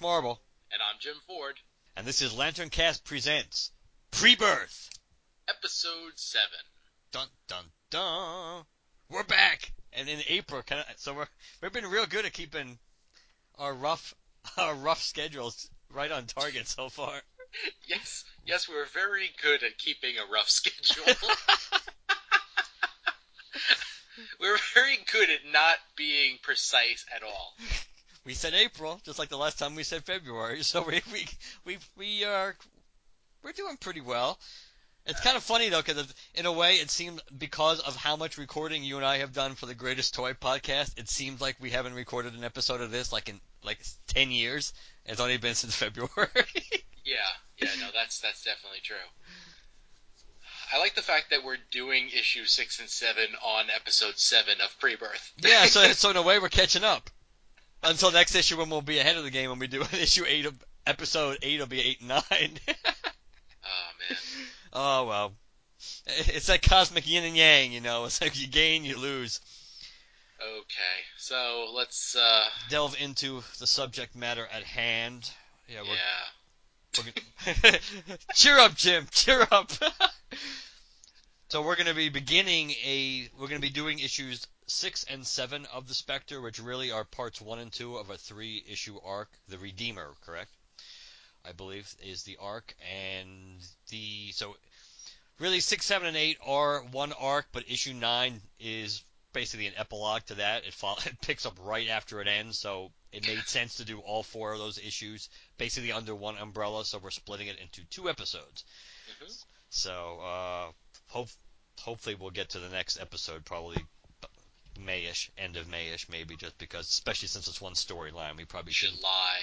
Marble, And I'm Jim Ford, and this is LanternCast presents Pre-Birth. episode 7. Dun dun dun. We're back, and in April, kind of. So we're we've been real good at keeping our rough our rough schedules right on target so far. Yes, yes, we're very good at keeping a rough schedule. we're very good at not being precise at all. We said April, just like the last time we said February. So we we we we are we're doing pretty well. It's kind of funny though, because in a way, it seems because of how much recording you and I have done for the Greatest Toy podcast, it seems like we haven't recorded an episode of this like in like ten years. It's only been since February. Yeah, yeah, no, that's that's definitely true. I like the fact that we're doing issue 6 and 7 on episode 7 of Pre-Birth. yeah, so so in a way, we're catching up. Until next issue, when we'll be ahead of the game when we do an issue eight of episode eight will be eight and nine. Oh, man. oh well, it's that cosmic yin and yang, you know. It's like you gain, you lose. Okay, so let's, uh, delve into the subject matter at hand. Yeah, we're, yeah. we're gonna... cheer up, Jim. Cheer up. So we're going to be beginning a. We're going to be doing issues six and seven of the Spectre, which really are parts one and two of a three-issue arc. The Redeemer, correct? I believe is the arc, and the so really six, seven, and eight are one arc, but issue nine is basically an epilogue to that. It, follow, it picks up right after it ends, so it made sense to do all four of those issues basically under one umbrella. So we're splitting it into two episodes. Mhm. So uh, hope hopefully we'll get to the next episode probably Mayish, end of Mayish maybe, just because especially since it's one storyline, we probably should July.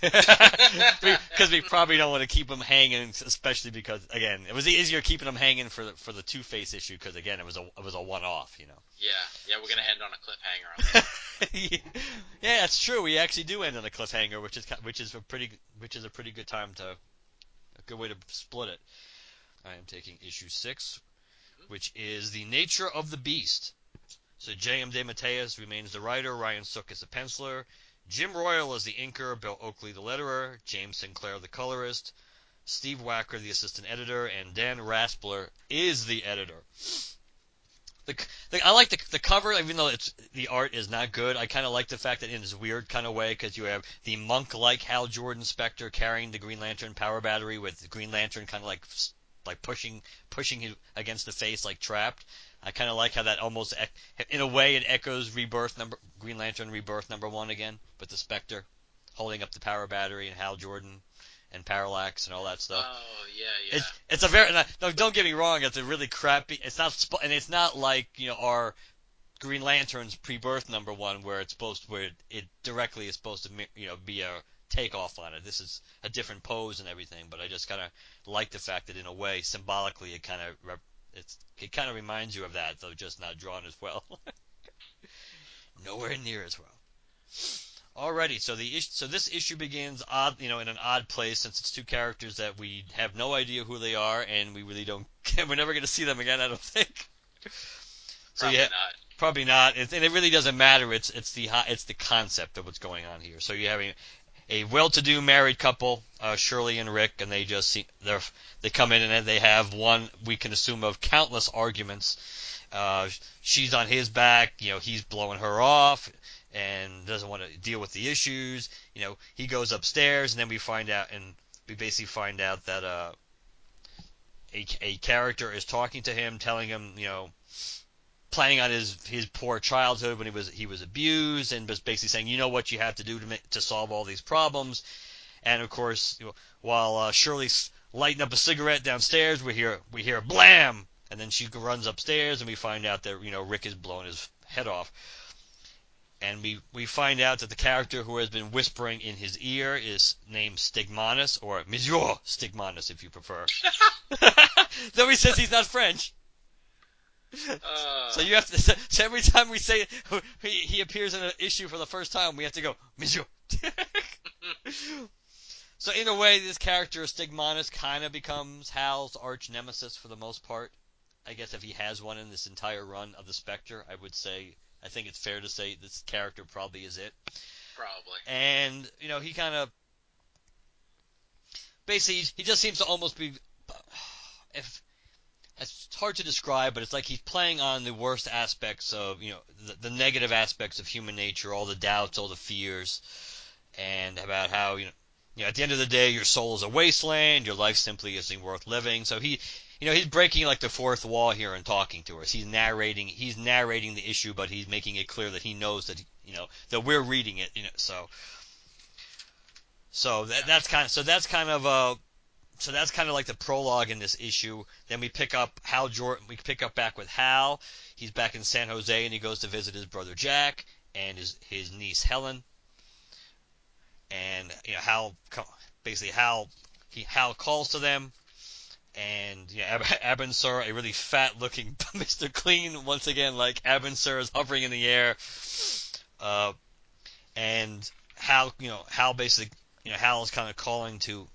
because we probably don't want to keep them hanging, especially because again, it was easier keeping them hanging for the, for the Two Face issue because again, it was a it was a one off, you know. Yeah, yeah, we're gonna end on a cliffhanger on yeah, that's true. We actually do end on a cliffhanger, which is which is a pretty which is a pretty good time to a good way to split it. I am taking issue six, which is the nature of the beast. So J.M. DeMatteis remains the writer, Ryan Sook is the penciler, Jim Royal is the inker, Bill Oakley the letterer, James Sinclair the colorist, Steve Wacker the assistant editor, and Dan Raspler is the editor. The, the, I like the, the cover, even though it's the art is not good. I kind of like the fact that in this weird kind of way, because you have the monk-like Hal Jordan Spectre carrying the Green Lantern power battery, with the Green Lantern kind of like like pushing pushing him against the face, like trapped. I kind of like how that almost, in a way, it echoes Rebirth number Green Lantern Rebirth number one again, with the Spectre holding up the power battery and Hal Jordan and Parallax and all that stuff. Oh yeah, yeah. It's it's a very no, don't get me wrong. It's a really crappy. It's not and it's not like you know our Green Lantern's pre-birth number one where it's supposed where it, it directly is supposed to you know be a takeoff on it. This is a different pose and everything, but I just kind of like the fact that in a way symbolically it kind of rep- it's it kind of reminds you of that, though just not drawn as well. Nowhere near as well. Alrighty, so the issue, so this issue begins odd, you know, in an odd place since it's two characters that we have no idea who they are and we really don't. We're never going to see them again, I don't think. So Probably yeah, not. probably not, It's- and it really doesn't matter. It's it's the it's the concept of what's going on here. So you have a, well-to-do married couple, uh, Shirley and Rick, and they just see they come in and they have one we can assume of countless arguments. Uh, she's on his back, you know, he's blowing her off and doesn't want to deal with the issues. You know, he goes upstairs and then we find out and we basically find out that uh a, a character is talking to him, telling him, you know, playing on his his poor childhood when he was he was abused, and just basically saying, you know what you have to do to to solve all these problems. And of course, you know, while uh, Shirley's lighting up a cigarette downstairs, we hear we hear blam, and then she runs upstairs, and we find out that you know Rick has blown his head off. And we, we find out that the character who has been whispering in his ear is named Stigmonus, or Monsieur Stigmonus, if you prefer. Though he says he's not French. Uh, So you have to. So every time we say he, he appears in an issue for the first time, we have to go Monsieur. so in a way, this character Stigmonus kind of becomes Hal's arch nemesis for the most part. I guess if he has one in this entire run of the Spectre, I would say I think it's fair to say this character probably is it. probably. And you know, he kind of basically he just seems to almost be if it's hard to describe, but it's like he's playing on the worst aspects of you know the, the negative aspects of human nature, all the doubts, all the fears, and about how you know you know at the end of the day your soul is a wasteland, your life simply isn't worth living. So he you know he's breaking like the fourth wall here and talking to us. He's narrating he's narrating the issue, but he's making it clear that he knows that you know that we're reading it. You know so. So that, that's kind of so that's kind of uh so that's kind of like the prologue in this issue. Then we pick up Hal Jordan. We pick up back with Hal. He's back in San Jose and he goes to visit his brother Jack and his his niece Helen. And you know Hal basically Hal he Hal calls to them. And you know, Ab- a really fat-looking Mr. Clean, once again, like Abin Sur is hovering in the air. Uh, and Hal, you know, Hal basically, you know, Hal is kind of calling to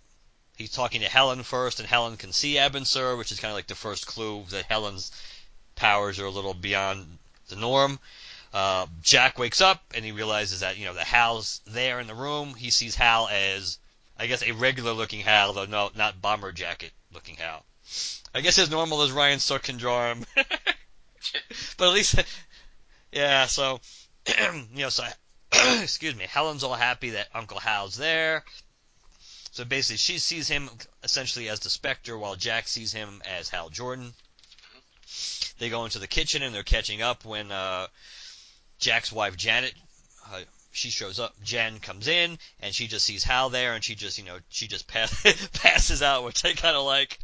he's talking to Helen first, and Helen can see Abin Sur, which is kind of like the first clue that Helen's powers are a little beyond the norm. Uh, Jack wakes up and he realizes that you know the Hal's there in the room. He sees Hal as, I guess, a regular-looking Hal, though no, not bomber jacket-looking Hal. I guess as normal as Ryan Sook can draw him, but at least, yeah. So, you know, so excuse me. Helen's all happy that Uncle Hal's there. So basically, she sees him essentially as the Spectre, while Jack sees him as Hal Jordan. They go into the kitchen and they're catching up when uh, Jack's wife Janet, uh, she shows up. Jen comes in and she just sees Hal there, and she just, you know, she just pass, passes out, which I kind of like.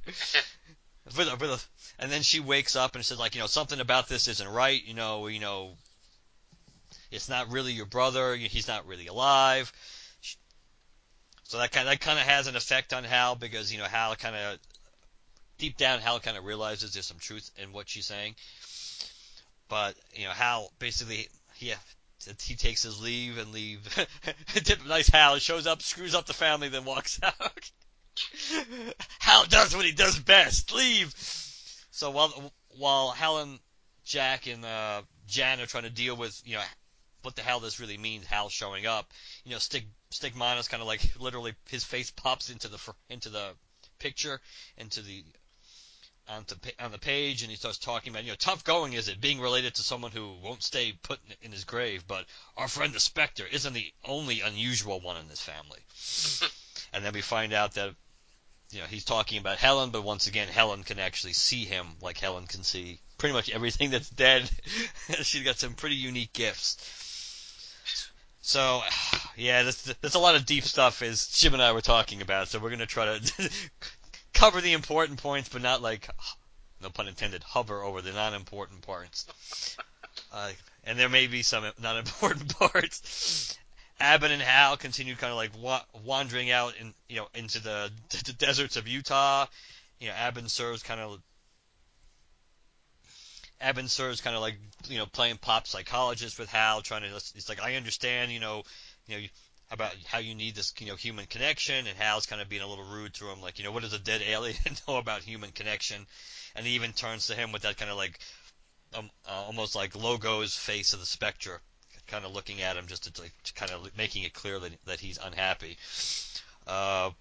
with a, with a, and then she wakes up and says like, you know, something about this isn't right. You know, you know, it's not really your brother. He's not really alive. So that kind of, that kind of has an effect on Hal because you know Hal kind of deep down Hal kind of realizes there's some truth in what she's saying. But you know Hal basically he he takes his leave and leave. nice Hal shows up, screws up the family, then walks out. Hal does what he does best. Leave. So while while Helen, Jack, and uh, Jan are trying to deal with you know what the hell this really means, Hal showing up, you know, Stig Stigmonus kind of like literally his face pops into the into the picture, into the onto on the page, and he starts talking about you know tough going is it being related to someone who won't stay put in, in his grave, but our friend the Spectre isn't the only unusual one in this family. and then we find out that you know he's talking about Helen, but once again Helen can actually see him like Helen can see pretty much everything that's dead. She's got some pretty unique gifts. So, yeah, there's, a lot of deep stuff as Jim and I were talking about. So we're gonna try to cover the important points, but not like, no pun intended, hover over the non-important parts. Uh, and there may be some non-important parts. Abin and Hal continue kind of like wa- wandering out in you know into the, the deserts of Utah. You know, Abin Sur's kind of Abin Sur's kind of like you know playing pop psychologist with Hal, trying to. It's like I understand, you know, you know about how you need this you know human connection, and Hal's kind of being a little rude to him, like you know what does a dead alien know about human connection, and he even turns to him with that kind of like um, uh, almost like logos face of the Spectre, kind of looking at him just to, to kind of making it clear that that he's unhappy. Uh,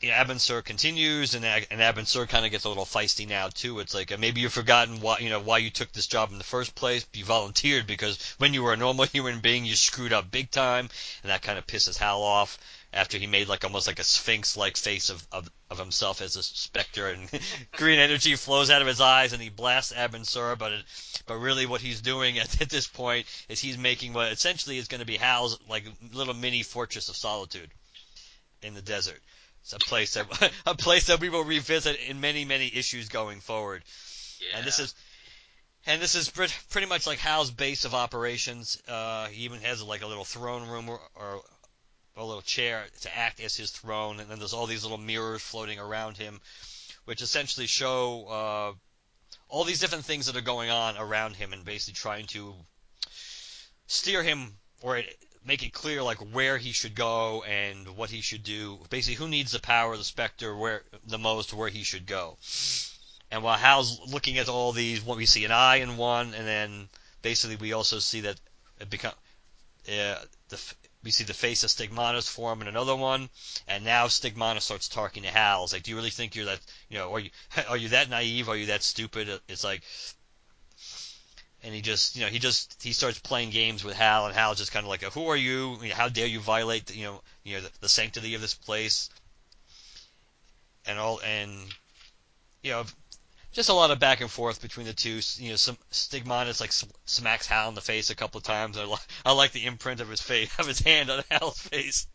you know, Abin Sur continues, and and Abin Sur kind of gets a little feisty now too. It's like uh, maybe you've forgotten why you know why you took this job in the first place. You volunteered because when you were a normal human being, you screwed up big time, and that kind of pisses Hal off. after he made like almost like a sphinx-like face of, of, of himself as a specter, and green energy flows out of his eyes, and he blasts Abin Sur. But it, but really, what he's doing at, at this point is he's making what essentially is going to be Hal's like little mini fortress of solitude in the desert. It's a place that a place that we will revisit in many many issues going forward. Yeah. And this is and this is pretty much like Hal's base of operations. Uh, he even has like a little throne room or, or a little chair to act as his throne, and then there's all these little mirrors floating around him, which essentially show uh, all these different things that are going on around him, and basically trying to steer him or make it clear like where he should go and what he should do. Basically, who needs the power the Spectre where the most, where he should go. And while Hal's looking at all these, what we see an eye in one, and then basically we also see that it become uh, the we see the face of Stigmonus form in another one, and now Stigmonus starts talking to Hal. It's like, do you really think you're that, you know, are you are you that naive? Are you that stupid? It's like, and he just, you know, he just he starts playing games with Hal, and Hal's just kind of like, who are you? how dare you violate, the, you know, you know, the, the sanctity of this place, and all, and you know, just a lot of back and forth between the two. You know, some Stigmonus like smacks Hal in the face a couple of times. I, li- I like the imprint of his face, of his hand on Hal's face.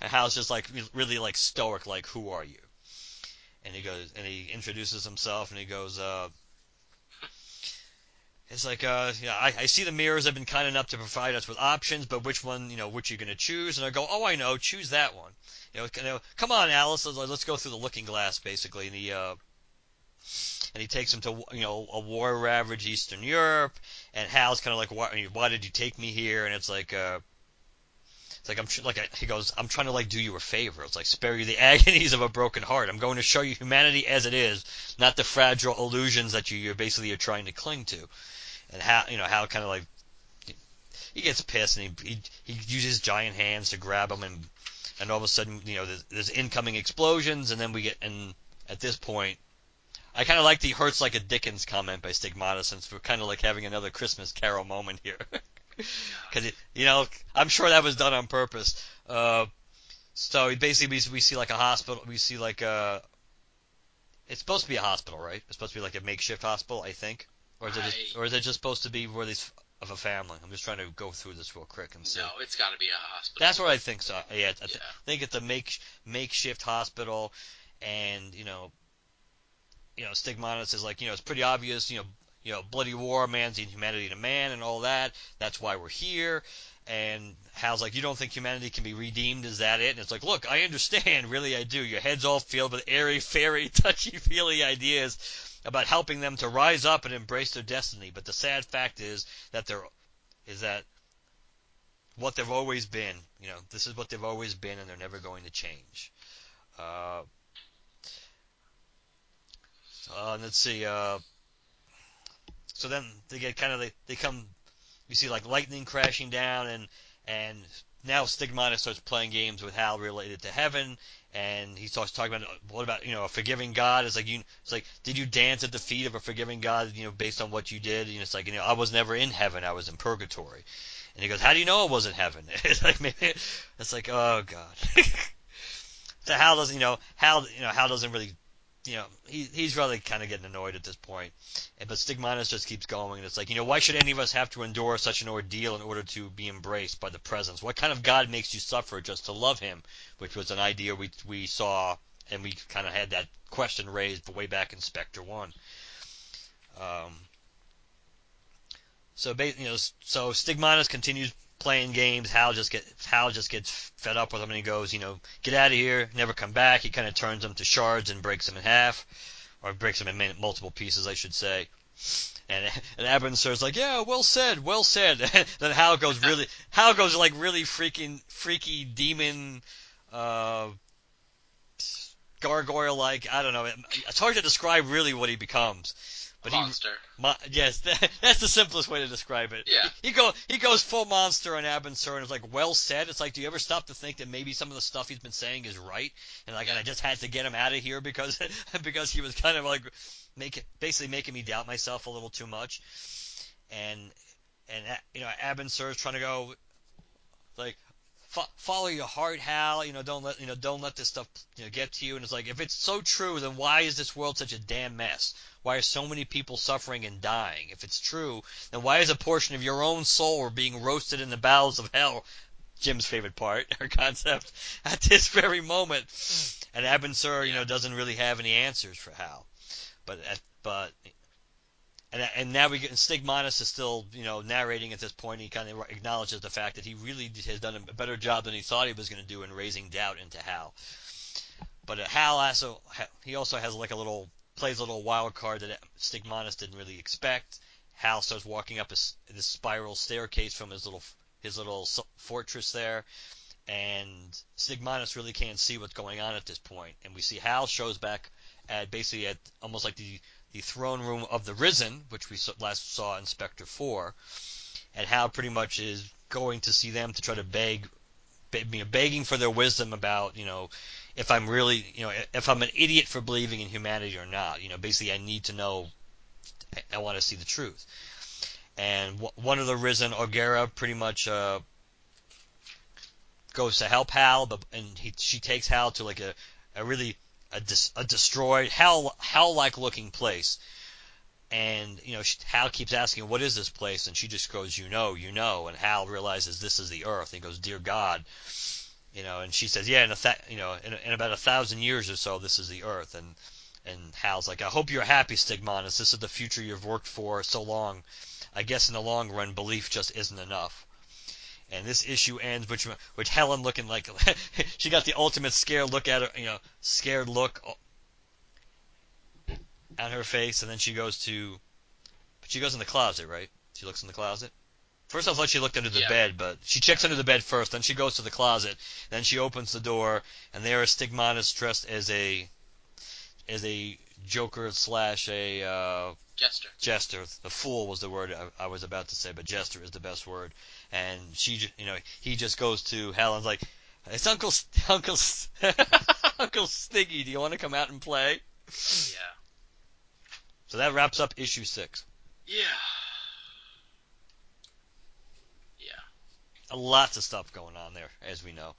And Hal's just like really like stoic, like who are you? And he goes, and he introduces himself, and he goes, uh, it's like, uh, you know, I, I see the mirrors have been kind enough to provide us with options, but which one, you know, which you're you going to choose? And I go, oh, I know, choose that one. You know, come on, Alice, let's, let's go through the looking glass, basically. And he, uh, and he takes him to you know a war ravaged Eastern Europe, and Hal's kind of like, why, why did you take me here? And it's like, uh, it's like I'm like a, he goes, I'm trying to like do you a favor. It's like spare you the agonies of a broken heart. I'm going to show you humanity as it is, not the fragile illusions that you you're basically you're trying to cling to. And how you know Hal kind of like he gets pissed and he, he he uses giant hands to grab him and and all of a sudden you know there's, there's incoming explosions and then we get and at this point I kind of like the hurts like a Dickens comment by Stigmata since we're kind of like having another Christmas Carol moment here. Because you know, I'm sure that was done on purpose. Uh, so basically, we, we see like a hospital. We see like a. It's supposed to be a hospital, right? It's supposed to be like a makeshift hospital, I think. Or is it just, or is it just supposed to be where these of a family? I'm just trying to go through this real quick and see. No, it's got to be a hospital. That's what I think. So yeah, I th- Yeah. think it's a make makeshift hospital, and you know, you know, Stigmonus is like, you know, it's pretty obvious, you know, you know, bloody war, man's inhumanity to man, and all that. That's why we're here. And Hal's like, you don't think humanity can be redeemed? Is that it? And it's like, look, I understand, really, I do. Your head's all filled with airy, fairy, touchy-feely ideas about helping them to rise up and embrace their destiny. But the sad fact is that they're is that what they've always been. You know, this is what they've always been, and they're never going to change. Uh, uh, let's see. Uh, so then they get kind of they, they come. You see like lightning crashing down, and and now Stigmata starts playing games with Hal related to heaven, and he starts talking about what about you know a forgiving God? It's like you it's like did you dance at the feet of a forgiving God? You know based on what you did. And it's like you know I was never in heaven. I was in purgatory. And he goes, how do you know it wasn't heaven? it's like maybe it's like oh god. so Hal doesn't you know Hal you know Hal doesn't really you know, he, he's really kind of getting annoyed at this point. But Stigmonus just keeps going, it's like, you know, why should any of us have to endure such an ordeal in order to be embraced by the presence? What kind of God makes you suffer just to love him? Which was an idea we we saw, and we kind of had that question raised way back in Spectre One. Um, so, you know, so Stigmonus continues playing games. Hal just get Hal just gets fed up with him, and he goes, you know, get out of here, never come back. He kind of turns them to shards and breaks them in half, or breaks them in multiple pieces, I should say. And and Abin Sur's like, yeah, well said, well said. then Hal goes really, Hal goes like really freaking freaky demon, uh, gargoyle like. I don't know. It's hard to describe really what he becomes. But Monster. he, mo- yes, that, that's the simplest way to describe it. Yeah. He go he goes full monster on Abin Sur, and it's like well said. It's like, do you ever stop to think that maybe some of the stuff he's been saying is right, and like, and I just had to get him out of here because because he was kind of like make basically making me doubt myself a little too much, and and you know Abin Sur is trying to go like fo- follow your heart, Hal. You know, don't let you know, don't let this stuff you know, get to you. And it's like, if it's so true, then why is this world such a damn mess? Why are so many people suffering and dying? If it's true, then why is a portion of your own soul being roasted in the bowels of hell? Jim's favorite part, or concept, at this very moment. And Abin Sur, you know, doesn't really have any answers for Hal. But at, but and and now we get and Stigmonus is still you know narrating at this point. He kind of acknowledges the fact that he really has done a better job than he thought he was going to do in raising doubt into Hal. But uh, Hal also he also has like a little plays a little wild card that Stigmonus didn't really expect. Hal starts walking up this, spiral staircase from his little his little fortress there, and Stigmonus really can't see what's going on at this point. And we see Hal shows back at basically at almost like the the throne room of the Risen, which we last saw in Spectre 4, and Hal pretty much is going to see them to try to beg, beg begging for their wisdom about, you know, if I'm really, you know, if I'm an idiot for believing in humanity or not. You know, basically, I need to know. I want to see the truth. And one of the Risen, Orgera, pretty much uh, goes to help Hal, but and he, she takes Hal to like a, a really a, dis, a destroyed hell hell like looking place. And you know, she, Hal keeps asking, "What is this place?" And she just goes, "You know, you know." And Hal realizes this is the Earth. And he goes, "Dear God," you know. And she says, "Yeah, in a th- you know, in, in about a thousand years or so, this is the Earth." And and Hal's like, "I hope you're happy, Stigmonus. This is the future you've worked for so long. I guess in the long run, belief just isn't enough." And this issue ends which which Helen looking like she got the ultimate scared look at her, you know, scared look on her face, and then she goes to, but she goes in the closet, right? She looks in the closet. First, I thought she looked under the yeah. bed, but she checks under the bed first. Then she goes to the closet. Then she opens the door, and there is Stigmonus dressed as a as a Joker slash a uh, jester. Jester. The fool was the word I, I was about to say, but jester is the best word and she, you know, he just goes to Helen's like, "It's Uncle Uncle Uncle Stiggy. Do you want to come out and play?" Yeah. So that wraps up issue six. Yeah. Yeah. Lots of stuff going on there, as we know.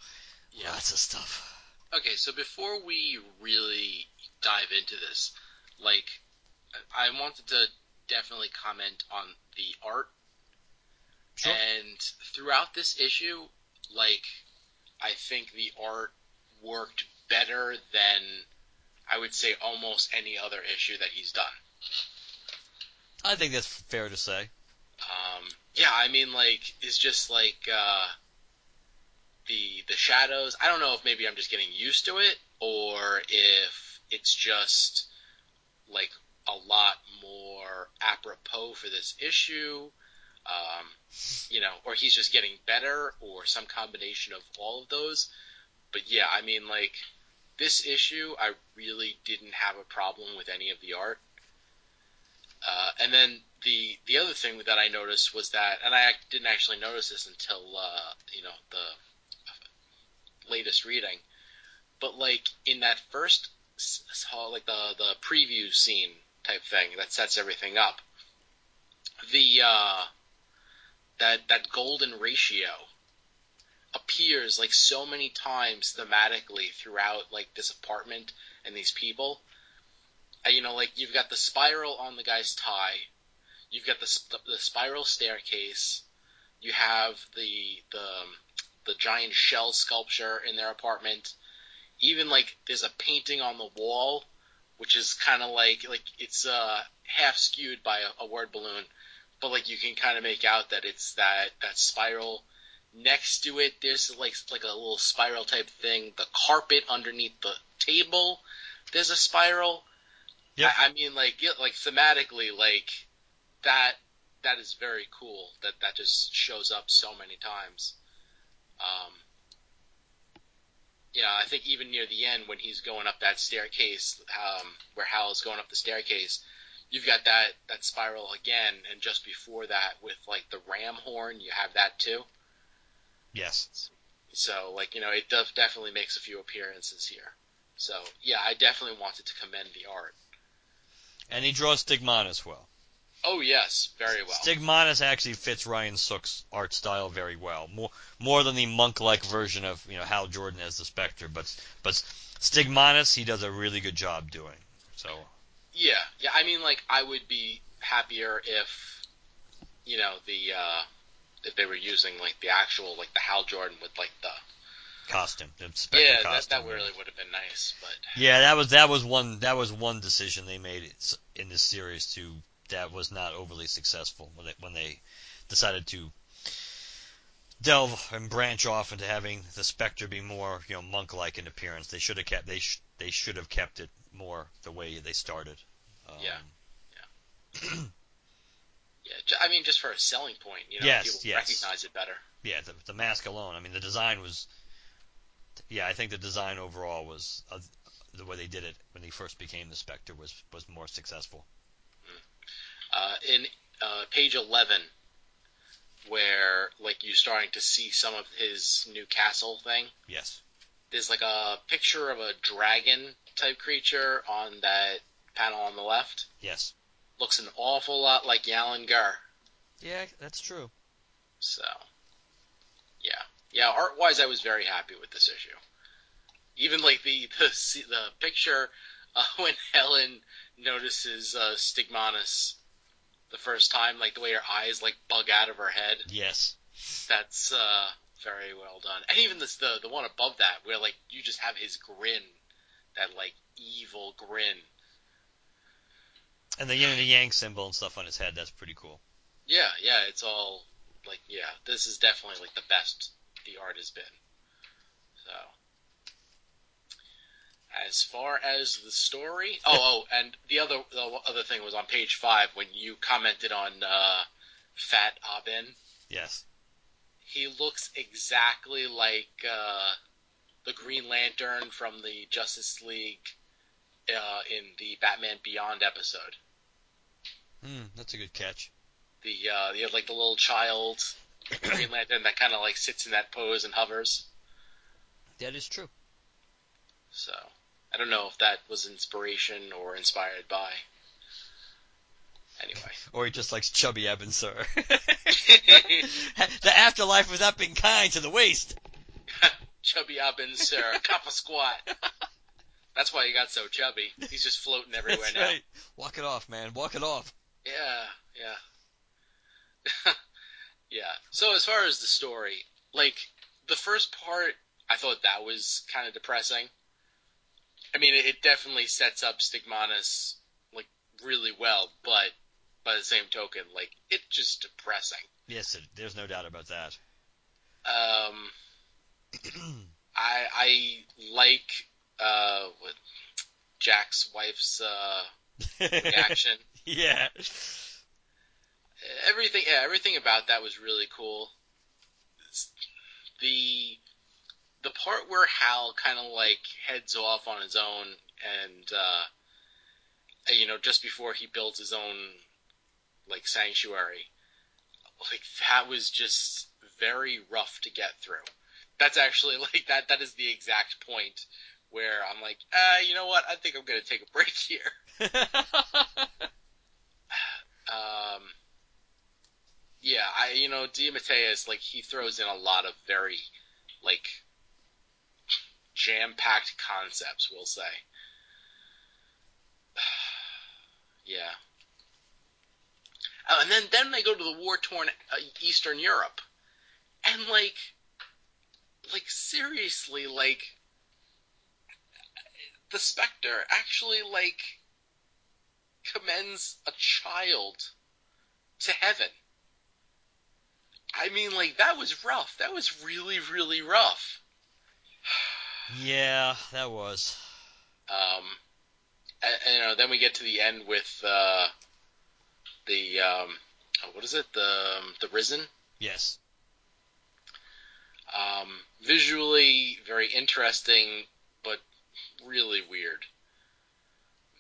Yeah. Lots of stuff. Okay, so before we really dive into this, like, I wanted to definitely comment on the art Sure. And throughout this issue, like, I think the art worked better than I would say almost any other issue that he's done. I think that's fair to say. Um, yeah, I mean, like, it's just like uh, the the shadows. I don't know if maybe I'm just getting used to it, or if it's just like a lot more apropos for this issue um, you know, or he's just getting better, or some combination of all of those. But yeah, I mean, like this issue, I really didn't have a problem with any of the art. Uh, and then the the other thing that I noticed was that, and I didn't actually notice this until uh, you know the latest reading, but like in that first like the the preview scene type thing that sets everything up, the uh, that that golden ratio appears like so many times thematically throughout like this apartment and these people. And, you know, like you've got the spiral on the guy's tie, you've got the the spiral staircase, you have the the the giant shell sculpture in their apartment. Even like there's a painting on the wall, which is kind of like like it's uh half skewed by a, a word balloon but like you can kind of make out that it's that that spiral. Next to it, there's like like a little spiral type thing. The carpet underneath the table, there's a spiral. Yeah. I, I mean, like like thematically, like that that is very cool. That that just shows up so many times. Um, yeah, I think even near the end when he's going up that staircase, um, where Hal is going up the staircase, you've got that that spiral again, and just before that with like the ram horn, you have that too. Yes. So like you know, it does definitely makes a few appearances here. So yeah, I definitely wanted to commend the art. And he draws Stigmonus well. Oh yes, very well. Stigmonus actually fits Ryan Sook's art style very well, more more than the monk-like version of you know Hal Jordan as the Spectre, but but Stigmonus he does a really good job doing. So Yeah, yeah. I mean, like, I would be happier if, you know, the uh, if they were using like the actual like the Hal Jordan with like the costume, the Spectre yeah, that, costume. that really would have been nice. But Yeah, that was that was one that was one decision they made in this series too. That was not overly successful when they when they decided to delve and branch off into having the Spectre be more you know monk-like in appearance. They should have kept they sh- they should have kept it more the way they started. Um, Yeah. yeah, ju- I mean, just for a selling point, you know, Yes, people yes. recognize it better. yeah, the, the mask alone. I mean, the design was. Yeah, I think the design overall was uh, the way they did it when he first became the Spectre was was more successful. Uh, in uh, page eleven, where like you're starting to see some of his new castle thing. Yes. There's like a picture of a dragon type creature on that panel on the left. Yes. Looks an awful lot like Yalan Gur. Yeah, that's true. So, yeah, yeah. Art wise, I was very happy with this issue. Even like the the the picture uh, when Helen notices uh, Stigmonus the first time, like the way her eyes like bug out of her head. Yes. That's uh, very well done. And even this the the one above that, where like you just have his grin, that like evil grin. And the yin and the yang symbol and stuff on his head, that's pretty cool. Yeah, yeah. It's all like yeah. This is definitely like the best the art has been. So. As far as the story, oh, oh, and the other the other thing was on page five when you commented on uh, Fat Abin. Yes. He looks exactly like uh, the Green Lantern from the Justice League uh, in the Batman Beyond episode. Hmm, that's a good catch. The uh, have like the little child Green Lantern that kind of like sits in that pose and hovers. That is true. So I don't know if that was inspiration or inspired by. Anyway. Or he just likes chubby Abin Sur. the afterlife was without being kind to the waist. chubby Abin Sur, Kappa Squat. That's why he got so chubby. He's just floating everywhere That's now. right. Walk it off, man. Walk it off. Yeah, yeah. yeah. So as far as the story, like the first part, I thought that was kind of depressing. I mean, it, it definitely sets up Stigmonus like really well, but by the same token, like it's just depressing. Yes, it, there's no doubt about that. Um, I I like uh what Jack's wife's uh reaction. yeah. everything yeah, everything about that was really cool. The the part where Hal kind of like heads off on his own and uh you know just before he builds his own like sanctuary like that was just very rough to get through. That's actually like that that is the exact point where I'm like, uh, you know what? I think I'm going to take a break here. Um, yeah, I you know DeMatteis like he throws in a lot of very like jam-packed concepts. We'll say. yeah. Oh, and then then they go to the war-torn uh, Eastern Europe, and like, like seriously, like the Spectre actually like commends a child to heaven. I mean, like that was rough. That was really, really rough. yeah, that was. Um, and, and, you know, then we get to the end with uh, the um, oh, what is it? The um, the Risen. Yes. Um, visually very interesting, but really weird.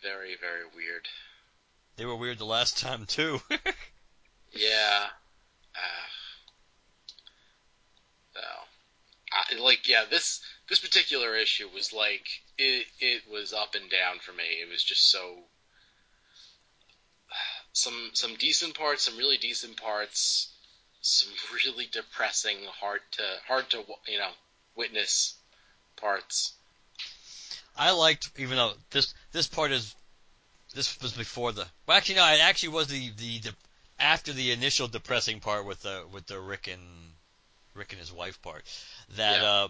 Very, very weird. They were weird the last time too. Yeah. Uh, so, I, like, yeah, this this particular issue was like it it was up and down for me. It was just so some some decent parts, some really decent parts, some really depressing, hard to hard to you know witness parts. I liked, even though this this part is this was before the. Well, actually, no, it actually was the the, the after the initial depressing part with the with the Rick and Rick and his wife part. That Yeah. uh,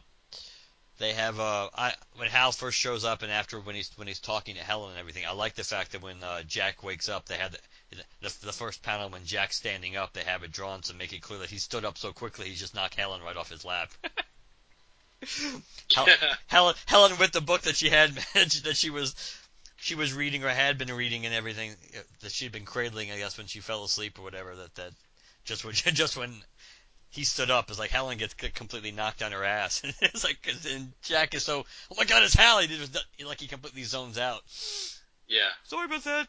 they have uh, I when Hal first shows up and after when he's when he's talking to Helen and everything. I like the fact that when uh, Jack wakes up, they had the, the the first panel when Jack's standing up, they have it drawn to make it clear that he stood up so quickly he just knocked Helen right off his lap. Hel- Helen, Helen with the book that she had that she was she was reading or had been reading and everything uh, that she'd been cradling, I guess, when she fell asleep or whatever. That that just when just when he stood up, it's like Helen gets completely knocked on her ass. And it's like and Jack is so oh my god, it's Hal. He just like he completely zones out. yeah. Sorry about that.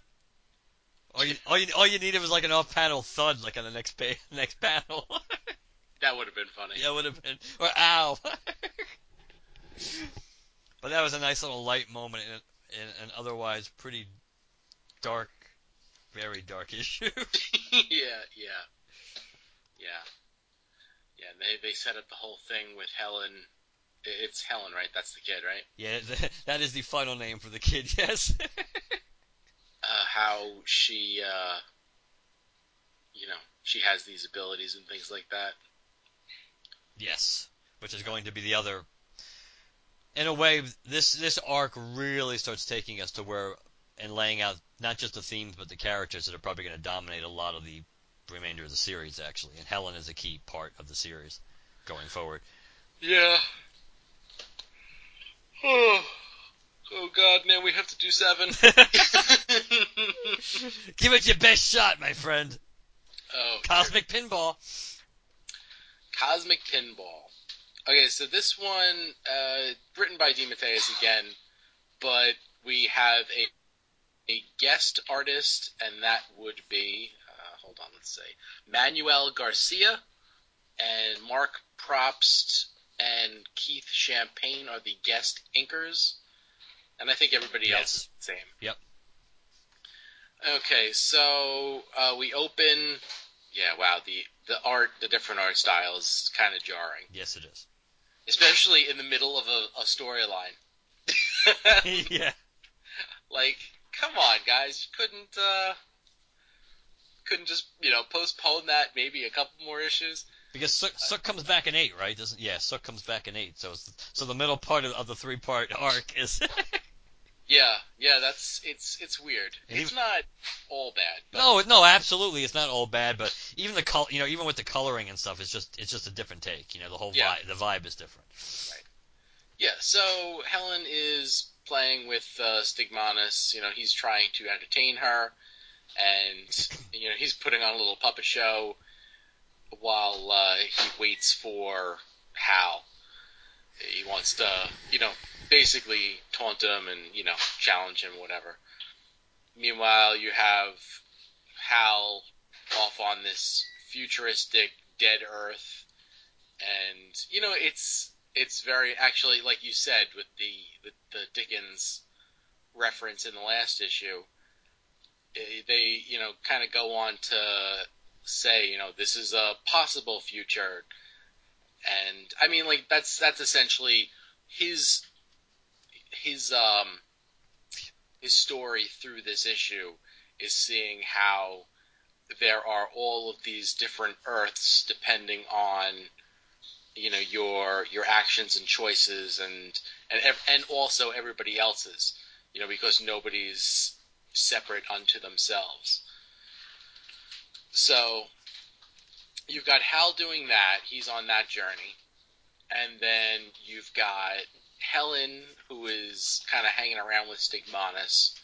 All you all you all you needed was like an off panel thud like on the next pa- next panel. That would have been funny. Yeah, would have been. Or ow. but that was a nice little light moment in, in an otherwise pretty dark, very dark issue. yeah, yeah, yeah, yeah. And they they set up the whole thing with Helen. It's Helen, right? That's the kid, right? yeah, that is the final name for the kid. Yes. Uh, how she, uh, you know, she has these abilities and things like that. yes. Which is going to be the other. In a way, this this arc really starts taking us to where and laying out not just the themes but the characters that are probably going to dominate a lot of the remainder of the series actually. And Helen is a key part of the series going forward. Yeah. Oh, oh God, man, we have to do seven. Give it your best shot, my friend. oh, Cosmic Pinball. Cosmic Pinball. Okay, so this one, uh, written by DeMatteis again, but we have a a guest artist, and that would be, hold on, let's say, Manuel Garcia, and Mark Propst and Keith Champagne are the guest inkers, and I think everybody else is the same. Yep. Okay, so uh, we open. Yeah, wow. The the art, the different art style is kind of jarring, Yes, it is. especially in the middle of a, a storyline. yeah. like, come on, guys, you couldn't uh, couldn't just you know postpone that maybe a couple more issues. Because Sook, Sook comes back in eight, right? Doesn't? Yeah, Sook comes back in eight. So it's, so the middle part of, of the three part arc is. Yeah, yeah, that's it's it's weird. It's not all bad. But no, no, absolutely, it's not all bad, but even the col, you know, even with the coloring and stuff, it's just it's just a different take. You know, the whole Yeah. vibe, the vibe is different. Right. Yeah, so Helen is playing with uh, Stigmonus. You know, he's trying to entertain her, and you know he's putting on a little puppet show while uh, he waits for Hal. He wants to, you know, basically taunt him and you know challenge him, whatever. Meanwhile, you have Hal off on this futuristic dead Earth, and you know it's it's very actually like you said with the the, the Dickens reference in the last issue. Eh, They you know kind of go on to say you know this is a possible future, and I mean like that's that's essentially his his um his story through this issue is seeing how there are all of these different Earths depending on you know your your actions and choices and and and also everybody else's. You know because nobody's separate unto themselves. So you've got Hal doing that. He's on that journey. And then you've got Helen who is kind of hanging around with Stigmonus.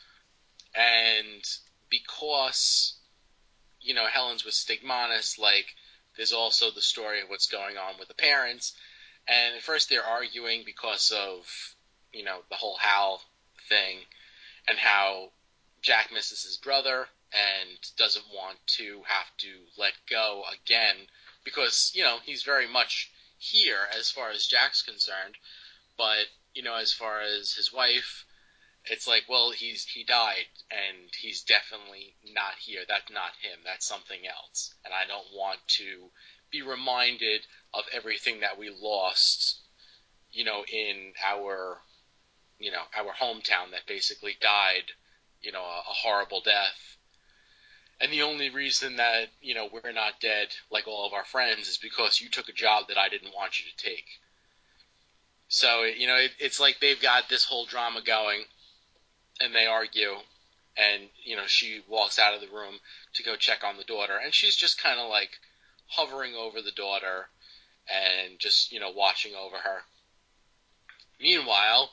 And because you know Helen's with Stigmonus like there's also the story of what's going on with the parents. And at first they're arguing because of, you know, the whole Hal thing and how Jack misses his brother and doesn't want to have to let go again because, you know, he's very much here as far as Jack's concerned. But, you know, as far as his wife it's like, well, he's he died and he's definitely not here. That's not him. That's something else. And I don't want to be reminded of everything that we lost, you know, in our, you know, our hometown that basically died, you know, a, a horrible death. And the only reason that, you know, we're not dead like all of our friends is because you took a job that I didn't want you to take. So, you know, it, it's like they've got this whole drama going and they argue and you know she walks out of the room to go check on the daughter and she's just kind of like hovering over the daughter and just you know watching over her meanwhile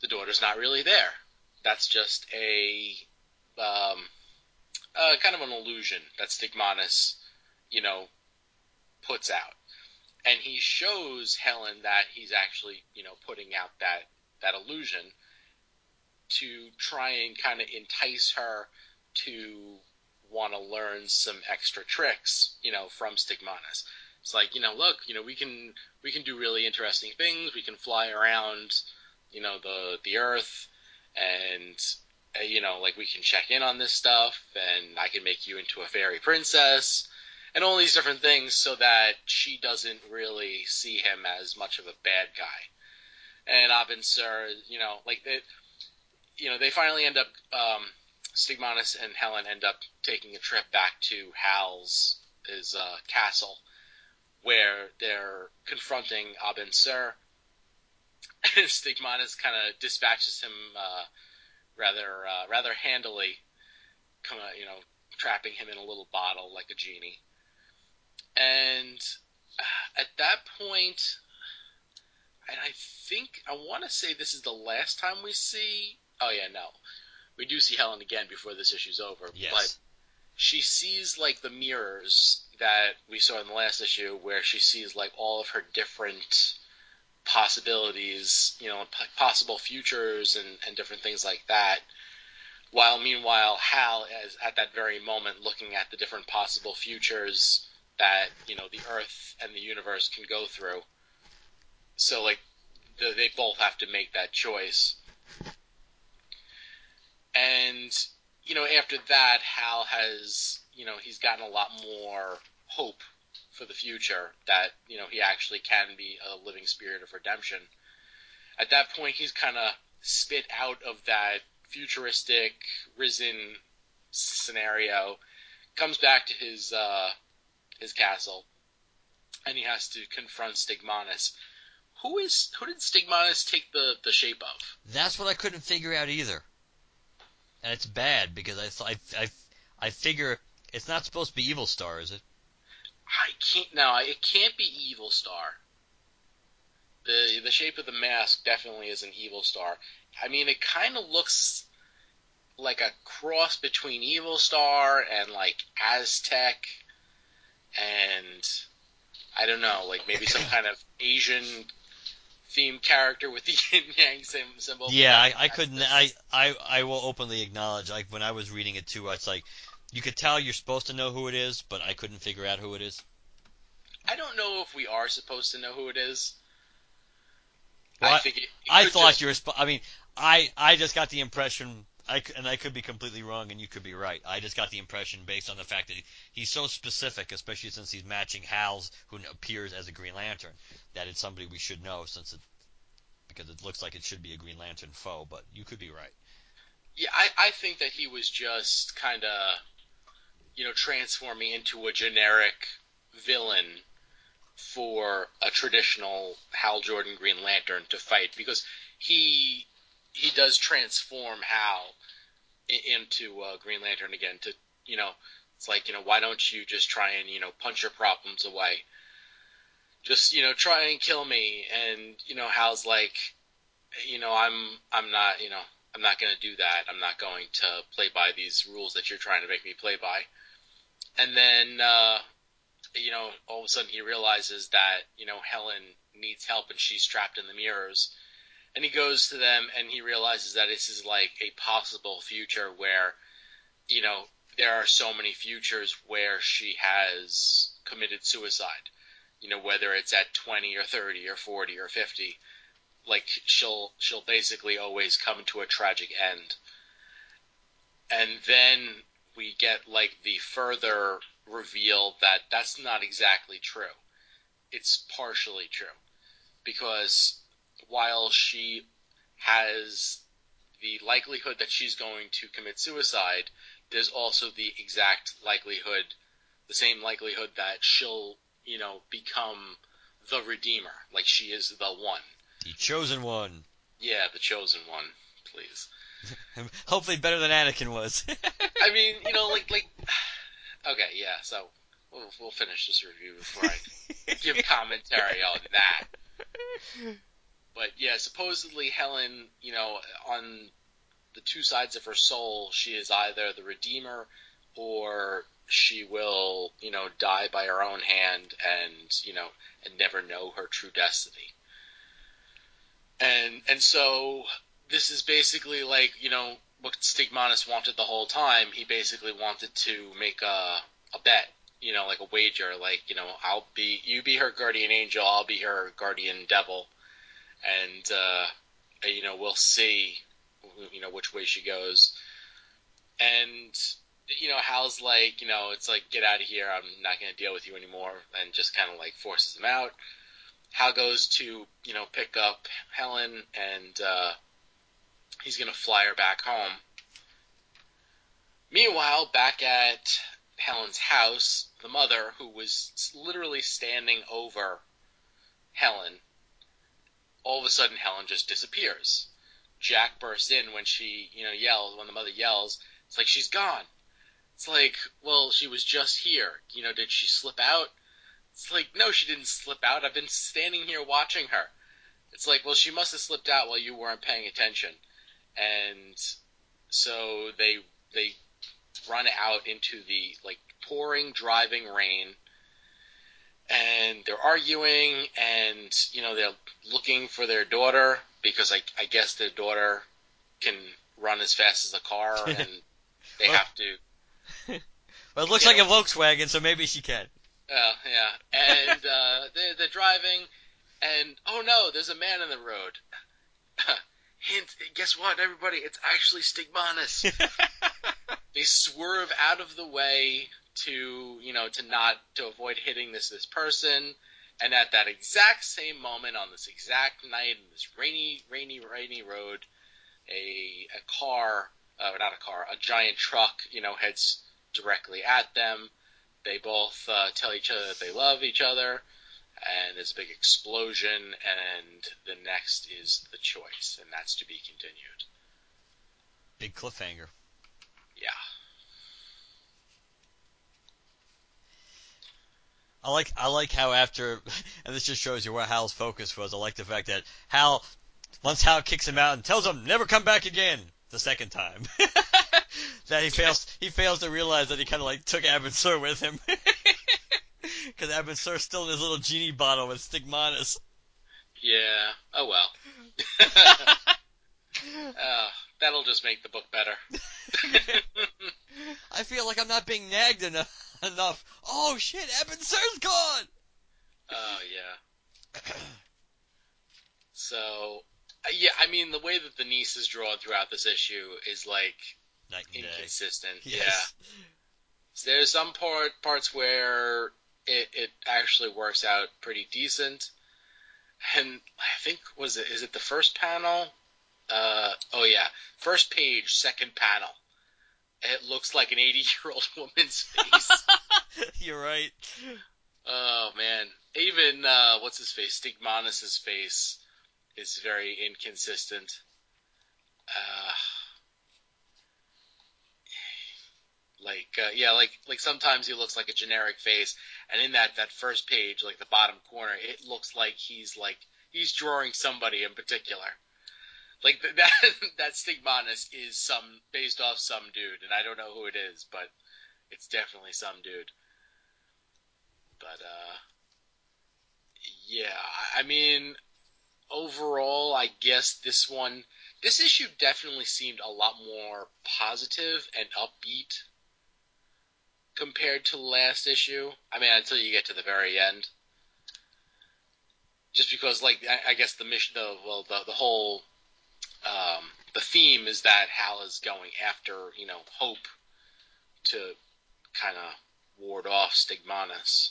the daughter's not really there that's just a um, uh, kind of an illusion that Stigmonus you know puts out and he shows helen that he's actually you know putting out that that illusion to try and kind of entice her to want to learn some extra tricks, you know, from Stigmonus. It's like, you know, look, you know, we can we can do really interesting things. We can fly around, you know, the the Earth, and uh, you know, like we can check in on this stuff, and I can make you into a fairy princess, and all these different things, so that she doesn't really see him as much of a bad guy. And Abin Sur, you know, like they, you know, they finally end up, um, Stigmonus and Helen end up taking a trip back to Hal's his uh, castle, where they're confronting Abin Sur. And Stigmonus kind of dispatches him uh, rather uh, rather handily, kind of you know trapping him in a little bottle like a genie. And uh, at that point, and I think I want to say this is the last time we see Oh yeah, no. We do see Helen again before this issue's over. Yes. But she sees like the mirrors that we saw in the last issue, where she sees like all of her different possibilities, you know, possible futures and, and different things like that. While meanwhile, Hal is at that very moment looking at the different possible futures that you know the Earth and the universe can go through. So like, the, they both have to make that choice. And you know, after that, Hal has you know he's gotten a lot more hope for the future that you know he actually can be a living spirit of redemption. At that point, he's kind of spit out of that futuristic risen scenario, comes back to his uh, his castle, and he has to confront Stigmonus. Who is who did Stigmonus take the the shape of? That's what I couldn't figure out either. And it's bad because I, I, I, I figure it's not supposed to be Evil Star, is it? I can't. No, it can't be Evil Star. The the shape of the mask definitely is an Evil Star. I mean, it kind of looks like a cross between Evil Star and like Aztec, and I don't know, like maybe some kind of Asian themed character with the yin yang symbol. Yeah, I, I couldn't. I, I I will openly acknowledge. Like when I was reading it too, I it's like you could tell you're supposed to know who it is, but I couldn't figure out who it is. I don't know if we are supposed to know who it is. Well, I it, it I thought just- you were. I mean, I I just got the impression. I and I could be completely wrong, and you could be right. I just got the impression based on the fact that he, he's so specific, especially since he's matching Hal's, who appears as a Green Lantern, that it's somebody we should know since it because it looks like it should be a Green Lantern foe. But you could be right. Yeah, I, I think that he was just kind of, you know, transforming into a generic villain for a traditional Hal Jordan Green Lantern to fight because he he does transform Hal into uh, Green Lantern again to you know it's like you know why don't you just try and you know punch your problems away just you know try and kill me and you know Hal's like you know I'm I'm not you know I'm not going to do that. I'm not going to play by these rules that you're trying to make me play by. And then, uh, you know, all of a sudden he realizes that, you know, Helen needs help and she's trapped in the mirrors. And he goes to them and he realizes that this is like a possible future where, you know, there are so many futures where she has committed suicide. You know, whether it's at 20 or 30 or 40 or 50 like she'll she'll basically always come to a tragic end. And then we get like the further reveal that that's not exactly true. It's partially true because while she has the likelihood that she's going to commit suicide, there's also the exact likelihood, the same likelihood that she'll, you know, become the Redeemer. Like she is the one. The chosen one. Yeah, the chosen one, please. Hopefully better than Anakin was. I mean, you know, like, like, okay, yeah, so we'll, we'll finish this review before I give commentary on that. But yeah, supposedly Helen, you know, on the two sides of her soul, she is either the Redeemer or she will, you know, die by her own hand and, you know, and never know her true destiny. And and so this is basically like, you know, what Stigmonus wanted the whole time. He basically wanted to make a a bet, you know, like a wager, like, you know, I'll be you be her guardian angel, I'll be her guardian devil and uh, you know we'll see you know which way she goes. And you know Hal's like you know it's like get out of here I'm not going to deal with you anymore and just kind of like forces him out. Hal goes to you know pick up Helen and uh, he's going to fly her back home. Meanwhile, back at Helen's house, the mother, who was literally standing over Helen, all of a sudden Helen just disappears. Jack bursts in when she, you know, yells, when the mother yells, it's like she's gone. It's like, well, she was just here. You know, did she slip out? It's like, no, she didn't slip out. I've been standing here watching her. It's like, well, she must have slipped out while you weren't paying attention. And so they they run out into the like pouring driving rain and they're arguing and you know they're looking for their daughter because I, I guess their daughter can run as fast as a car and they well, have to. well, it looks like a Volkswagen, so maybe she can. Uh, yeah, and uh, they're, they're driving, and oh no, there's a man in the road. Hint, guess what, everybody? It's actually Stigmonus. they swerve out of the way to you know to not to avoid hitting this this person and at that exact same moment on this exact night in this rainy rainy rainy road a a car uh, not a car a giant truck you know heads directly at them they both uh, tell each other that they love each other and there's a big explosion and the next is the choice and that's to be continued big cliffhanger yeah I like I like how after and this just shows you what Hal's focus was. I like the fact that Hal once Hal kicks him out and tells him never come back again the second time. that he fails he fails to realize that he kind of like took Abin Sur with him. Because Abin Sur's still in his little genie bottle with Stigmonus. Yeah. Oh well. uh, that'll just make the book better. I feel like I'm not being nagged enough. enough. Oh shit, Abin Sur's gone. Oh yeah. so, uh, yeah, I mean the way that the niece is drawn throughout this issue is like inconsistent. Yes. Yeah. So there's some part parts where it, it actually works out pretty decent. And I think was it is it the first panel? Uh, oh yeah, first page, second panel it looks like an 80 year old woman's face. You're right. Oh man, even uh, what's his face, Stigmonus's face is very inconsistent. Uh, like uh, yeah, like like sometimes he looks like a generic face, and in that that first page, like the bottom corner, it looks like he's like he's drawing somebody in particular. Like that that Stigmonus is some based off some dude, and I don't know who it is, but it's definitely some dude. But uh, yeah, I mean, overall, I guess this one, this issue definitely seemed a lot more positive and upbeat compared to last issue. I mean, until you get to the very end. just because like I, I guess the mission, the well, the the whole um, the theme is that Hal is going after you know Hope to kind of ward off Stigmonus.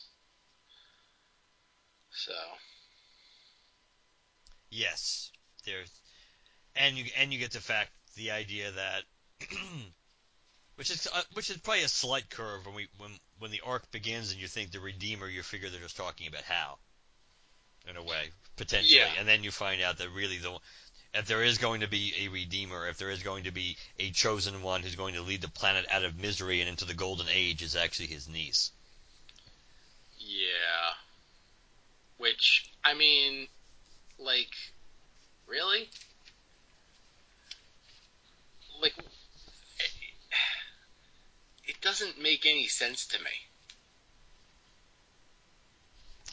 So Yes, there's, and you and you get the fact the idea that, which is uh, which is probably a slight curve when we when when the arc begins and you think the Redeemer, you figure they're just talking about how, in a way potentially, Yeah. and then you find out that really the if there is going to be a Redeemer, if there is going to be a chosen one who's going to lead the planet out of misery and into the golden age, is actually his niece. yeah, which I mean, like, really, like, doesn't make any sense to me.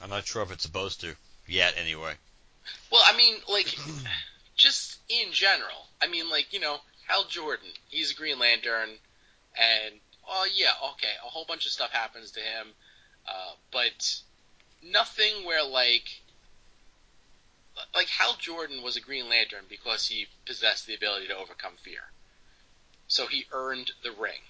I'm not sure if it's supposed to yet, anyway. Well, I mean, like, just in general. I mean, like, you know, Hal Jordan, he's a Green Lantern, and, oh, yeah, okay, a whole bunch of stuff happens to him, uh, but nothing where, like, like, Hal Jordan was a Green Lantern because he possessed the ability to overcome fear. So he earned the ring.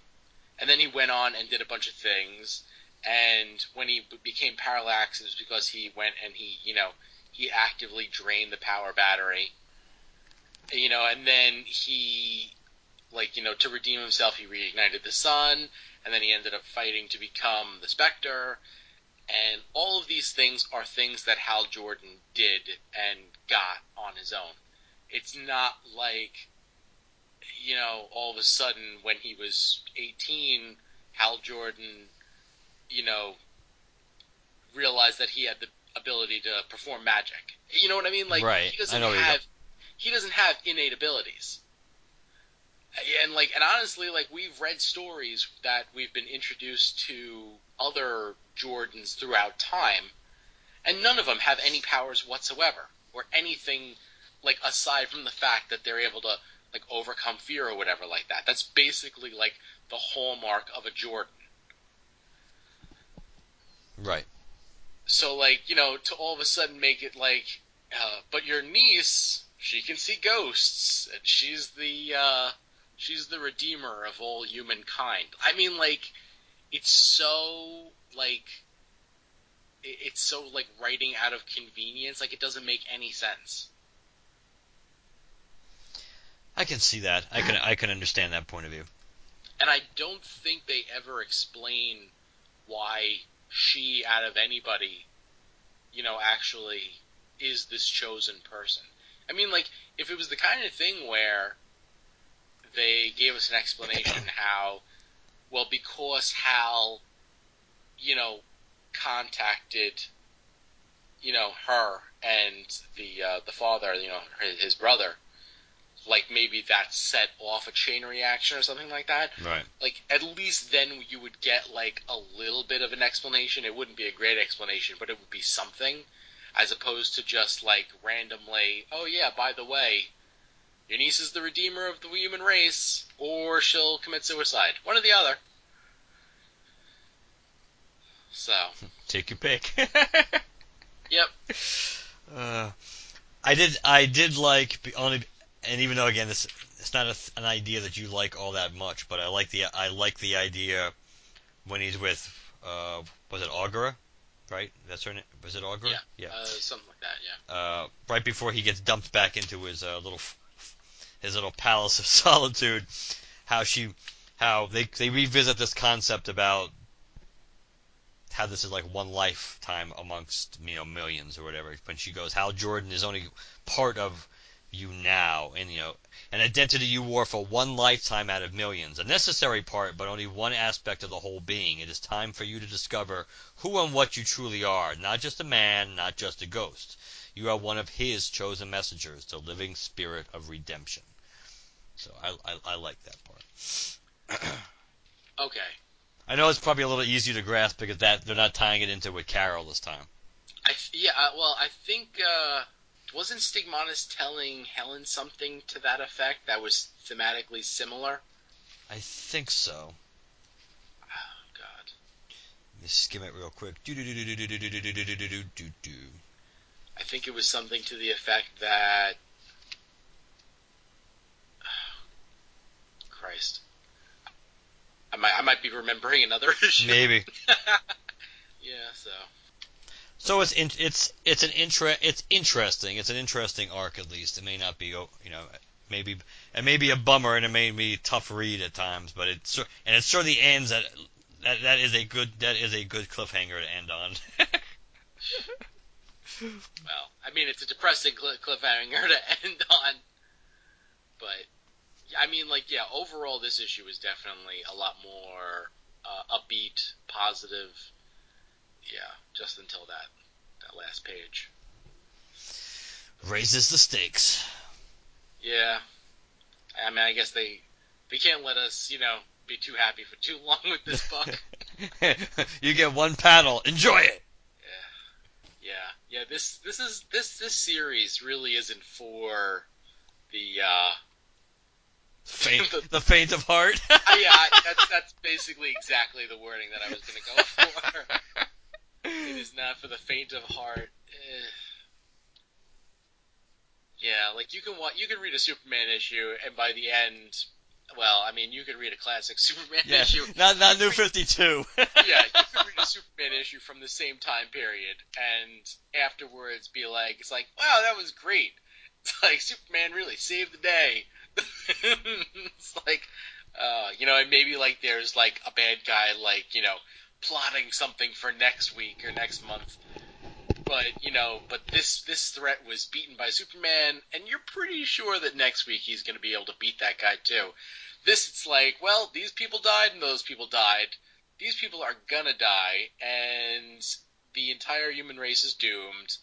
And then he went on and did a bunch of things, and when he became Parallax, it was because he went and he, you know, he actively drained the power battery. You know, and then he, like, you know, to redeem himself, he reignited the sun, and then he ended up fighting to become the Spectre. And all of these things are things that Hal Jordan did and got on his own. It's not like, you know, all of a sudden when he was 18, Hal Jordan, you know, realized that he had the ability to perform magic. You know what I mean? Like Right. he doesn't have he doesn't have innate abilities. And like and honestly, like we've read stories that we've been introduced to other Jordans throughout time, and none of them have any powers whatsoever or anything like aside from the fact that they're able to like overcome fear or whatever like that. That's basically like the hallmark of a Jordan. Right. So like you know to all of a sudden make it like, uh, but your niece she can see ghosts and she's the uh, she's the redeemer of all humankind. I mean like it's so like it's so like writing out of convenience. Like it doesn't make any sense. I can see that. I can I can understand that point of view. And I don't think they ever explain why she, out of anybody, you know, actually is this chosen person. I mean, like, if it was the kind of thing where they gave us an explanation how, well, because Hal, you know, contacted, you know, her and the uh, the father, you know, his, his brother, like maybe that set off a chain reaction or something like that Right. like at least then you would get like a little bit of an explanation. It wouldn't be a great explanation, but it would be something, as opposed to just like randomly, oh yeah, by the way, your niece is the redeemer of the human race, or she'll commit suicide. One or the other. So, Take your pick. yep. Uh, I did. I did like only, and even though again this it's not a, an idea that you like all that much, but I like the I like the idea when he's with uh was it Augura, right? That's her name. Was it Augura? Yeah. Yeah. Uh, something like that. Yeah. Uh, right before he gets dumped back into his uh, little his little palace of solitude, how she how they they revisit this concept about how this is like one lifetime amongst you know millions or whatever. When she goes, Hal Jordan is only part of you now, and you know an identity you wore for one lifetime out of millions, a necessary part, but only one aspect of the whole being. It is time for you to discover who and what you truly are, not just a man, not just a ghost. You are one of His chosen messengers, the living spirit of redemption. So I I, I like that part. Okay. I know it's probably a little easier to grasp because that they're not tying it into with Carol this time. I yeah. Uh, well, I think uh, wasn't Stigmonus telling Helen something to that effect that was thematically similar? I think so. Oh god. Let me skim it real quick. I think it was something to the effect that oh, Christ. I might I might be remembering another issue. Maybe. yeah, so so it's in, it's it's an intra it's interesting. It's an interesting arc at least. It may not be oh, you know maybe it may be a bummer and it may be tough read at times, but it's and it certainly ends at that that is a good that is a good cliffhanger to end on. well, I mean it's a depressing cl- cliffhanger to end on, but I mean like yeah, overall this issue is definitely a lot more uh, upbeat, positive. Yeah, just until that that last page. Raises the stakes. Yeah. I mean, I guess they they can't let us, you know, be too happy for too long with this book. you get one panel. Enjoy it. Yeah. Yeah, yeah. This this is this this series really isn't for the uh faint the, the faint of heart. yeah, that's that's basically exactly the wording that I was going to go for. It is not for the faint of heart. Eh. Yeah, like you can watch, you can read a Superman issue, and by the end, well, I mean, you could read a classic Superman yeah, issue. Not not New Fifty Two. yeah, you could read a Superman issue from the same time period, and afterwards be like, it's like, wow, that was great. It's like Superman really saved the day. it's like, uh, you know, and maybe like there's like a bad guy, like you know, plotting something for next week or next month, but you know, but this this threat was beaten by Superman, and you're pretty sure that next week he's going to be able to beat that guy too. This it's like, well, these people died and those people died. These people are gonna die, and the entire human race is doomed.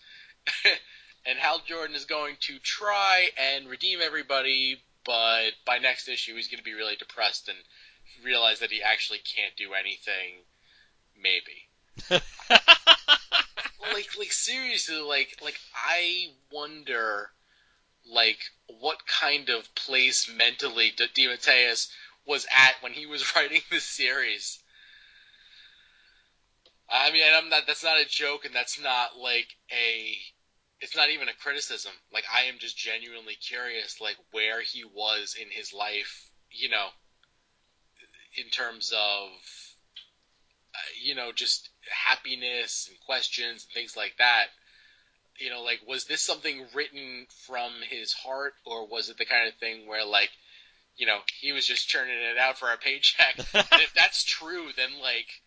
and Hal Jordan is going to try and redeem everybody, but by next issue he's going to be really depressed and realize that he actually can't do anything. Maybe. like like seriously like like I wonder like what kind of place mentally D- DeMatteis was at when he was writing this series. I mean, I'm not. That's not a joke, and that's not like a. It's not even a criticism. Like I am just genuinely curious, like where he was in his life. You know, in terms of, Uh, you know, just happiness and questions and things like that. You know, like was this something written from his heart, or was it the kind of thing where like, you know, he was just churning it out for a paycheck? and if that's true, then like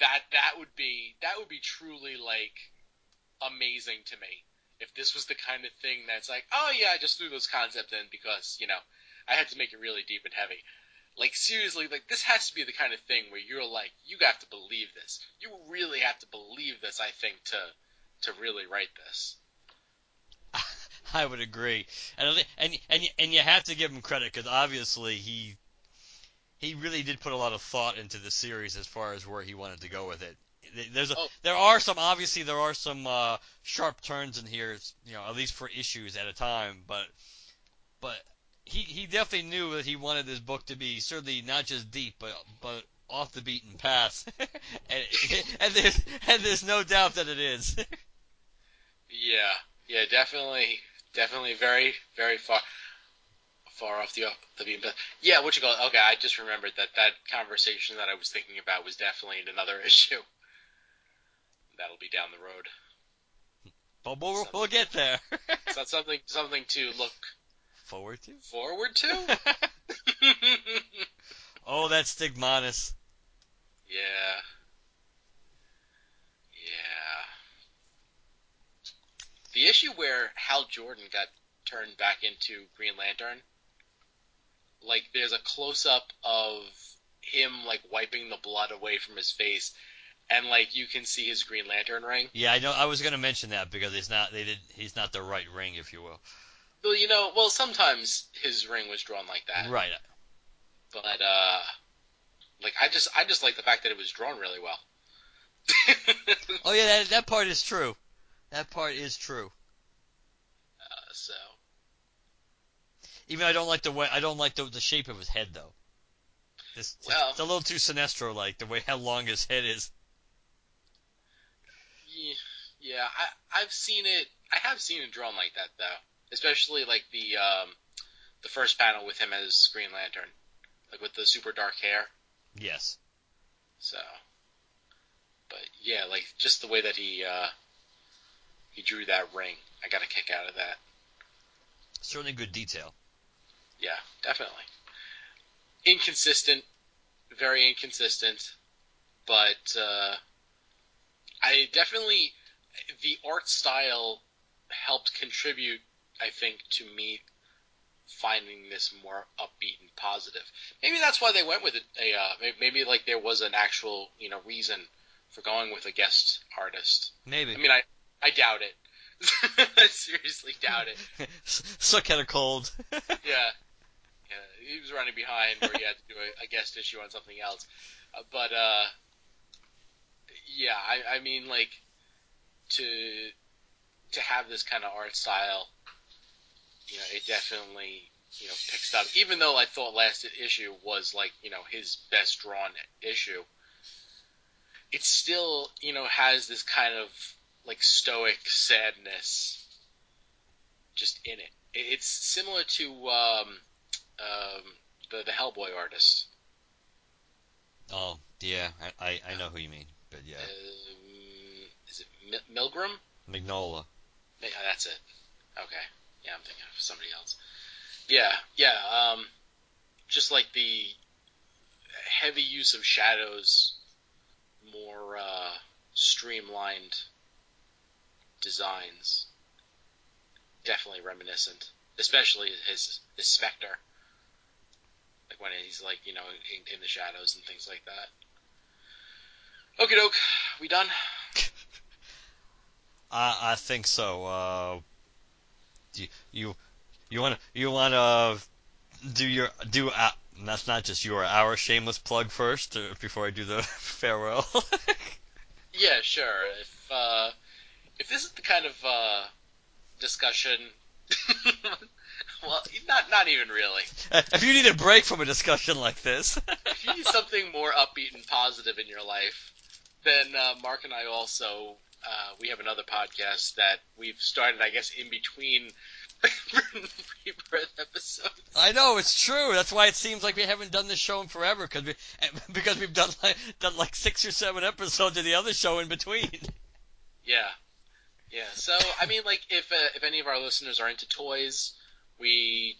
that that would be that would be truly like amazing to me. If this was the kind of thing that's like, oh yeah, I just threw those concepts in because you know I had to make it really deep and heavy. Like seriously, like this has to be the kind of thing where you're like, you have to believe this. You really have to believe this, I think, to to really write this. I would agree, and and and and you have to give him credit because obviously he he really did put a lot of thought into the series as far as where he wanted to go with it. There's a, Oh. there are some obviously there are some uh, sharp turns in here, you know, at least for issues at a time, but but he he definitely knew that he wanted this book to be certainly not just deep, but but off the beaten path, and and there's and there's no doubt that it is. Yeah, yeah, definitely, definitely very, very far, far off the the beaten path. Yeah, what you call it? Okay, I just remembered that that conversation that I was thinking about was definitely another issue. That'll be down the road. but we'll we'll get there. So something something to look Forward to. forward to. oh, that Stigmonus. yeah. Yeah. The issue where Hal Jordan got turned back into Green Lantern, like there's a close up of him like wiping the blood away from his face, and like you can see his Green Lantern ring. Yeah, I know. I was gonna mention that because he's not. They did. He's not the right ring, if you will. Well, you know, well sometimes his ring was drawn like that, Right. but uh, like I just I just like the fact that it was drawn really well. Oh yeah, that that part is true. That part is true. Uh, so Even I don't like the way I don't like the the shape of his head though. It's, Well- it's a little too Sinestro like the way how long his head is. Yeah, I I've seen it I have seen it drawn like that though, especially like the um, the first panel with him as Green Lantern, like with the super dark hair. Yes. So, but yeah, like just the way that he uh, he drew that ring, I got a kick out of that. Certainly good detail. Yeah, definitely. Inconsistent, very inconsistent, but uh, I definitely the art style helped contribute, I think, to me finding this more upbeat and positive. Maybe that's why they went with it. A uh, maybe like there was an actual you know reason for going with a guest artist. Maybe. I mean, I I doubt it. I seriously doubt it. Suck had a cold. Yeah. Yeah, he was running behind where he had to do a, a guest issue on something else. Uh, but uh, yeah, I, I mean like to to have this kind of art style, you know, it definitely you know picks up. Even though I thought last issue was like you know his best drawn issue, it still you know has this kind of like stoic sadness just in it. It's similar to um, um, the the Hellboy artist. Oh yeah, I, I, I know who you mean, but yeah, Um, is it Mi- Milgram? Mignola. That's it. Okay. Yeah, I'm thinking of somebody else. Yeah, yeah. Um, just like the heavy use of shadows, more uh, streamlined designs. Definitely reminiscent, especially his his Spectre. Like when he's like you know in, in the shadows and things like that. Okay, doke. We done? I I think so. Uh, do you you you want to you want to do your do uh, that's not just your our shameless plug first uh, before I do the farewell. Yeah, sure. If uh, if this is the kind of uh, discussion, well, not not even really. if you need a break from a discussion like this, If you need something more upbeat and positive in your life, then uh, Mark and I also uh, we have another podcast that we've started, I guess, in between rebirth episodes. I know it's true. That's why it seems like we haven't done this show in forever because we because we've done like done like six or seven episodes of the other show in between. Yeah, yeah. So I mean, like, if uh, if any of our listeners are into toys, we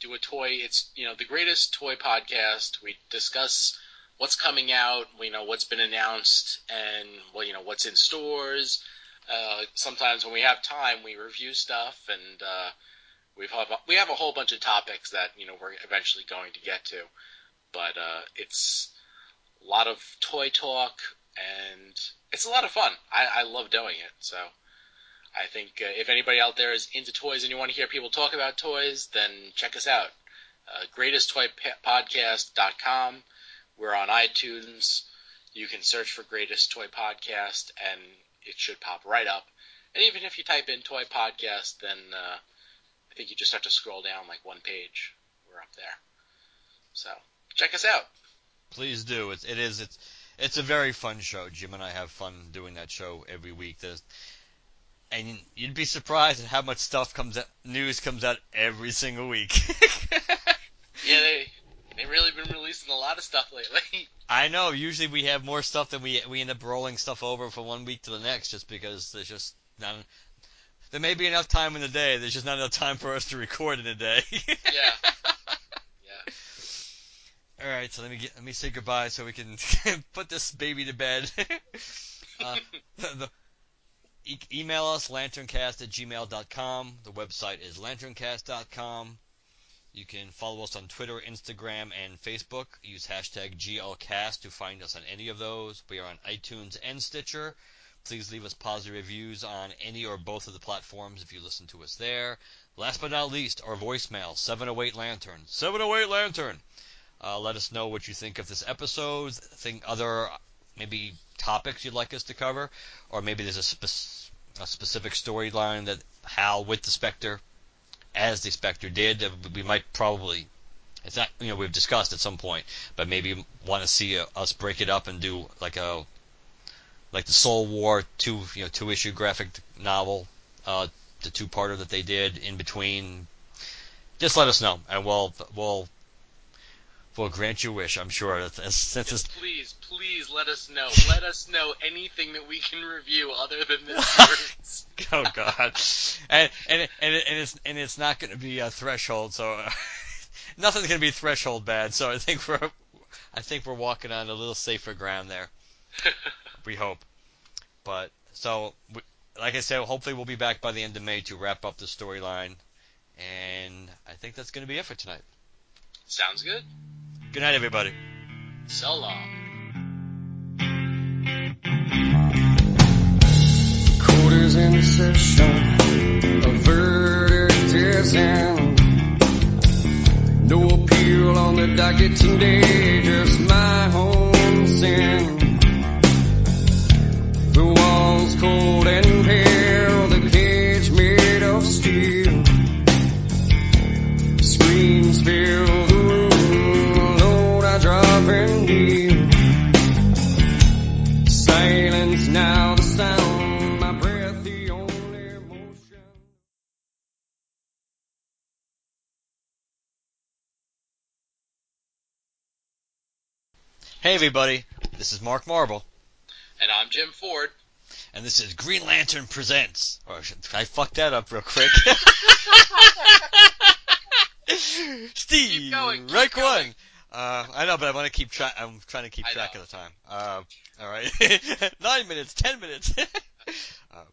do a toy. It's you know the greatest toy podcast. We discuss what's coming out, you know what's been announced, and well, you know what's in stores. Uh, sometimes when we have time, we review stuff, and uh, we've have, we have a whole bunch of topics that you know we're eventually going to get to. But uh, it's a lot of toy talk, and it's a lot of fun. I, I love doing it. So I think uh, if anybody out there is into toys and you want to hear people talk about toys, then check us out. Uh, GreatestToyPodcast.com. We're on iTunes. You can search for Greatest Toy Podcast, and it should pop right up. And even if you type in Toy Podcast, then uh, I think you just have to scroll down like one page. We're up there. So check us out. Please do. It, it is. It's it's a very fun show. Jim and I have fun doing that show every week. There's, and you'd be surprised at how much stuff comes out, news comes out every single week. Yeah, they they've really been releasing a lot of stuff lately. I know. Usually we have more stuff than we we end up rolling stuff over from one week to the next, just because there's just not. There may be enough time in the day. There's just not enough time for us to record in a day. yeah. Yeah. All right, so let me get let me say goodbye so we can put this baby to bed. uh, the, e- email us lanterncast at gmail.com. The website is lanterncast.com. You can follow us on Twitter, Instagram, and Facebook. Use hashtag GLCast to find us on any of those. We are on iTunes and Stitcher. Please leave us positive reviews on any or both of the platforms if you listen to us there. Last but not least, our voicemail 708 Lantern. 708 Lantern! Uh, let us know what you think of this episode, think other maybe topics you'd like us to cover, or maybe there's a, spe- a specific storyline that Hal with the Spectre, as the Spectre did, we might probably. It's not, you know, we've discussed at some point, but maybe want to see uh us break it up and do like a, like the Soul War two, you know, two issue graphic novel, uh, the two parter that they did in between, just let us know, and we'll we'll we'll grant your wish. I'm sure. Since it's, Please, please let us know. Let us know anything that we can review other than this oh god, and and and, it, and it's and it's not going to be a threshold, so uh, nothing's going to be threshold bad. So I think we're I think we're walking on a little safer ground there. we hope. But so, we, like I said, hopefully we'll be back by the end of May to wrap up the storyline, and I think that's going to be it for tonight. Sounds good. Good night, everybody. So long. Quarters in session, a verdict is in. No appeal on the docket today, just my own sin. The walls cold and pale, the cage made of steel. Screams fill Hey, everybody. This is Mark Marble, And I'm Jim Ford. and this is Green Lantern Presents. Or should I fucked that up real quick? Steve, going, going. one. Uh, I know, but I want to keep track. I'm trying to keep I track know. of the time. Uh, all right, nine minutes, ten minutes. uh,